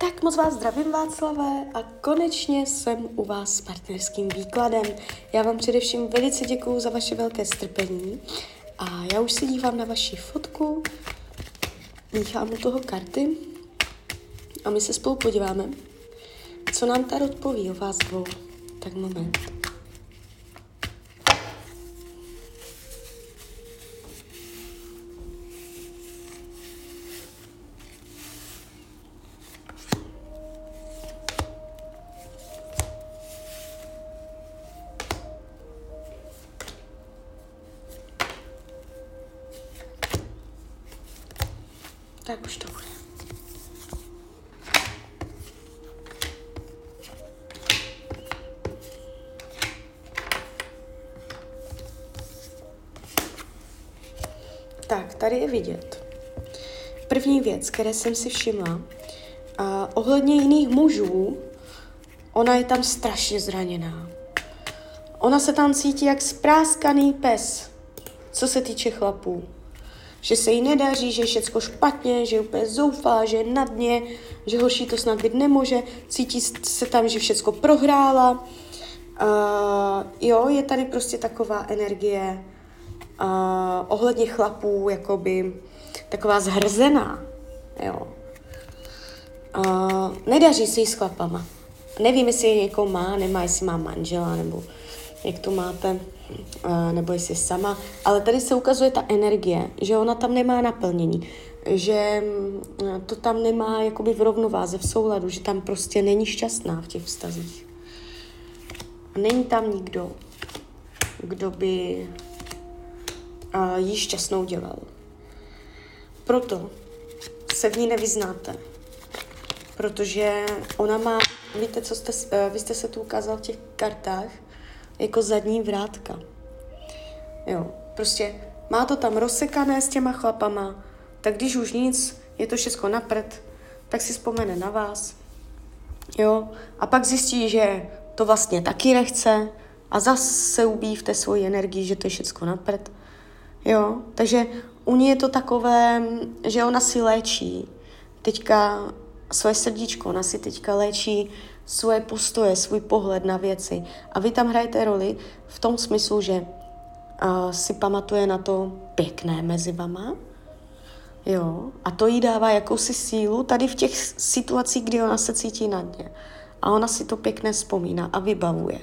Tak moc vás zdravím Václavé a konečně jsem u vás s partnerským výkladem. Já vám především velice děkuju za vaše velké strpení a já už si dívám na vaši fotku, míchám u toho karty a my se spolu podíváme, co nám ta odpoví o vás dvou. Tak moment. Tak, tady je vidět. První věc, které jsem si všimla, a ohledně jiných mužů, ona je tam strašně zraněná. Ona se tam cítí jak spráskaný pes, co se týče chlapů že se jí nedaří, že je všecko špatně, že je úplně zoufá, že je na dně, že horší to snad být nemůže, cítí se tam, že všecko prohrála. Uh, jo, je tady prostě taková energie uh, ohledně chlapů, jakoby taková zhrzená, jo. Uh, nedaří se jí s chlapama. Nevím, jestli je někoho má, nemá, jestli má manžela, nebo jak to máte, nebo jestli sama, ale tady se ukazuje ta energie, že ona tam nemá naplnění, že mm, to tam nemá jakoby v rovnováze, v souladu, že tam prostě není šťastná v těch vztazích. Není tam nikdo, kdo by jí šťastnou dělal. Proto se v ní nevyznáte, protože ona má, víte, co jste, eh, vy jste se tu ukázal v těch kartách, jako zadní vrátka. Jo, prostě má to tam rozsekané s těma chlapama, tak když už nic, je to všechno napřed, tak si vzpomene na vás. Jo, a pak zjistí, že to vlastně taky nechce a zase se ubíjí v té svoji energii, že to je všechno napřed. Jo, takže u ní je to takové, že ona si léčí teďka svoje srdíčko, ona si teďka léčí svoje postoje, svůj pohled na věci. A vy tam hrajete roli v tom smyslu, že uh, si pamatuje na to pěkné mezi vama, jo, a to jí dává jakousi sílu tady v těch situacích, kdy ona se cítí na dně. A ona si to pěkně vzpomíná a vybavuje.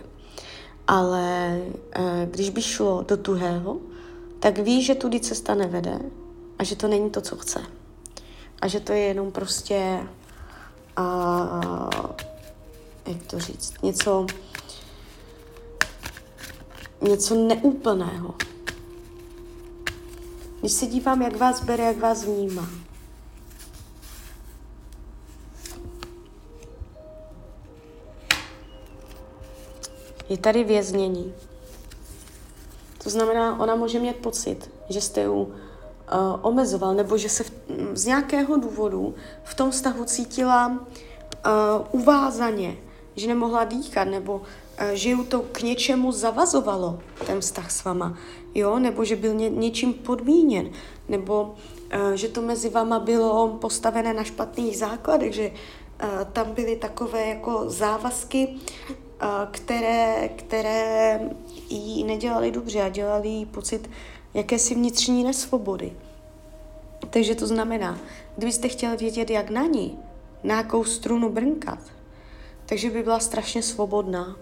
Ale uh, když by šlo do tuhého, tak ví, že tudy cesta nevede a že to není to, co chce. A že to je jenom prostě uh, jak to říct, něco, něco neúplného. Když se dívám, jak vás bere, jak vás vnímá. Je tady věznění. To znamená, ona může mít pocit, že jste ji uh, omezoval, nebo že se v, z nějakého důvodu v tom vztahu cítila uh, uvázaně, že nemohla dýchat, nebo uh, že ju to k něčemu zavazovalo, ten vztah s vama, jo, nebo že byl ně, něčím podmíněn, nebo uh, že to mezi vama bylo postavené na špatných základech, že uh, tam byly takové jako závazky, které, které jí nedělali dobře a dělali jí pocit jakési vnitřní nesvobody. Takže to znamená, kdybyste chtěli vědět, jak na ní, na jakou strunu brnkat, takže by byla strašně svobodná.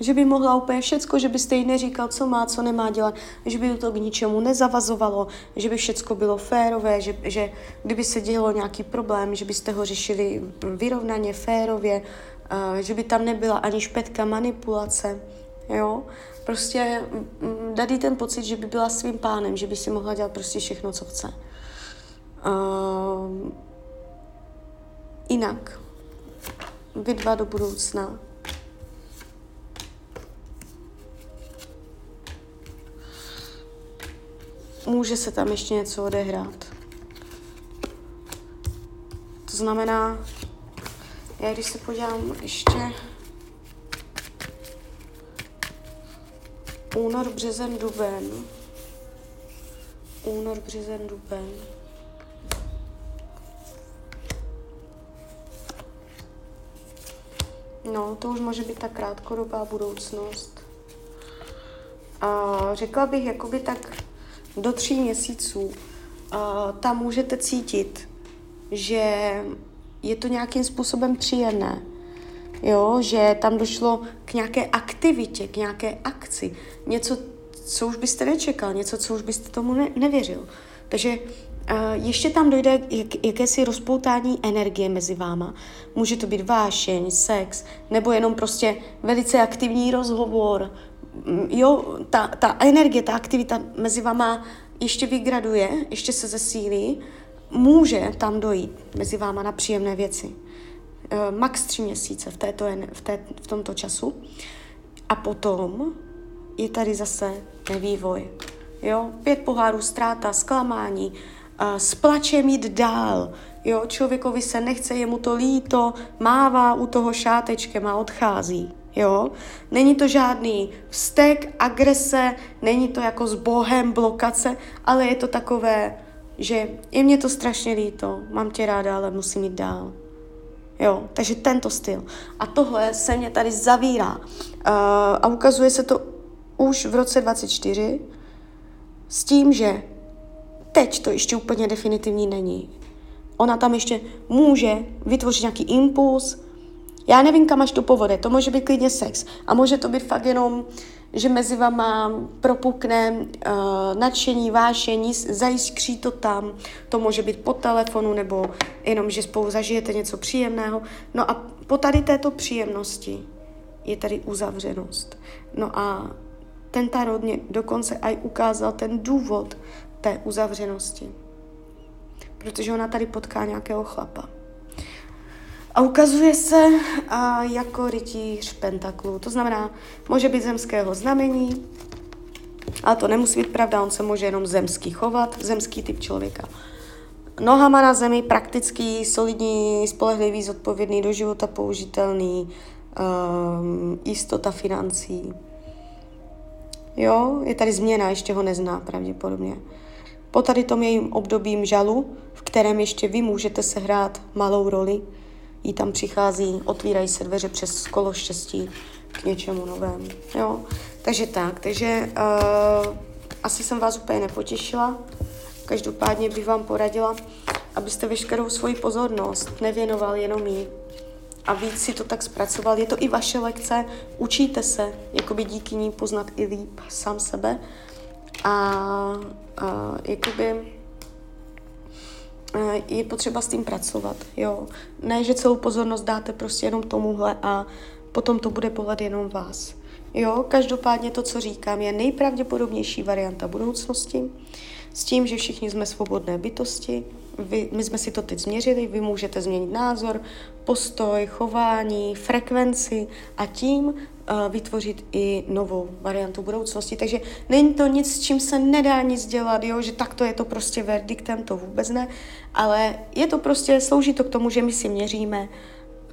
Že by mohla úplně všecko, že byste jí neříkal, co má, co nemá dělat, že by to k ničemu nezavazovalo, že by všecko bylo férové, že, že kdyby se dělo nějaký problém, že byste ho řešili vyrovnaně, férově, že by tam nebyla ani špetka manipulace, jo. Prostě mm, jí ten pocit, že by byla svým pánem, že by si mohla dělat prostě všechno, co chce. Uh, jinak vy dva do budoucna. Může se tam ještě něco odehrát. To znamená, já když se podívám ještě únor, březen, duben, únor, březen, duben, No, to už může být ta krátkodobá budoucnost. A řekla bych, jakoby tak do tří měsíců a tam můžete cítit, že je to nějakým způsobem příjemné. Jo, že tam došlo k nějaké aktivitě, k nějaké akci. Něco, co už byste nečekal, něco, co už byste tomu ne- nevěřil. Takže Uh, ještě tam dojde jak, jakési rozpoutání energie mezi váma. Může to být vášeň, sex, nebo jenom prostě velice aktivní rozhovor. Jo, ta, ta energie, ta aktivita mezi váma ještě vygraduje, ještě se zesílí. Může tam dojít mezi váma na příjemné věci. Uh, max tři měsíce v, této, v, té, v tomto času. A potom je tady zase nevývoj. Jo, pět pohárů, ztráta, zklamání, s plačem jít dál. Jo, člověkovi se nechce, je mu to líto, mává u toho šátečkem a odchází. Jo? Není to žádný vztek, agrese, není to jako s Bohem blokace, ale je to takové, že je mě to strašně líto, mám tě ráda, ale musím jít dál. Jo, takže tento styl. A tohle se mě tady zavírá. Uh, a ukazuje se to už v roce 24 s tím, že teď to ještě úplně definitivní není. Ona tam ještě může vytvořit nějaký impuls. Já nevím, kam až to povede. To může být klidně sex. A může to být fakt jenom, že mezi vama propukne uh, nadšení, vášení, zajiskří to tam. To může být po telefonu nebo jenom, že spolu zažijete něco příjemného. No a po tady této příjemnosti je tady uzavřenost. No a ten tarot mě dokonce aj ukázal ten důvod, té uzavřenosti. Protože ona tady potká nějakého chlapa. A ukazuje se a, jako rytíř pentaklu. To znamená, může být zemského znamení, ale to nemusí být pravda, on se může jenom zemský chovat, zemský typ člověka. Nohama na zemi, praktický, solidní, spolehlivý, zodpovědný, do života použitelný, um, jistota financí. Jo, je tady změna, ještě ho nezná pravděpodobně. Po tady tom jejím obdobím žalu, v kterém ještě vy můžete sehrát malou roli, jí tam přichází, otvírají se dveře přes kolo štěstí k něčemu novému. Jo? Takže tak, takže uh, asi jsem vás úplně nepotěšila. Každopádně bych vám poradila, abyste veškerou svoji pozornost nevěnoval jenom jí a víc si to tak zpracoval. Je to i vaše lekce, učíte se, jakoby díky ní poznat i líp sám sebe a, a jakoby je potřeba s tím pracovat, jo. Ne, že celou pozornost dáte prostě jenom tomuhle a potom to bude pohled jenom vás. Jo, každopádně to, co říkám, je nejpravděpodobnější varianta budoucnosti s tím, že všichni jsme svobodné bytosti, vy, my jsme si to teď změřili, vy můžete změnit názor, postoj, chování, frekvenci a tím vytvořit i novou variantu budoucnosti. Takže není to nic, s čím se nedá nic dělat, jo? že takto je to prostě verdiktem, to vůbec ne, ale je to prostě, slouží to k tomu, že my si měříme,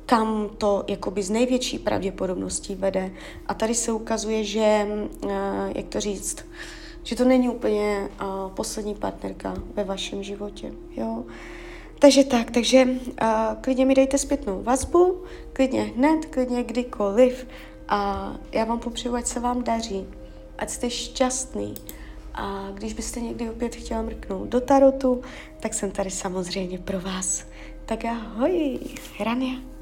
kam to jakoby z největší pravděpodobností vede. A tady se ukazuje, že, uh, jak to říct, že to není úplně poslední partnerka ve vašem životě, jo. Takže tak, takže uh, klidně mi dejte zpětnou vazbu, klidně hned, klidně kdykoliv a já vám popřeju, ať se vám daří, ať jste šťastný a když byste někdy opět chtěla mrknout do tarotu, tak jsem tady samozřejmě pro vás. Tak ahoj, Rania.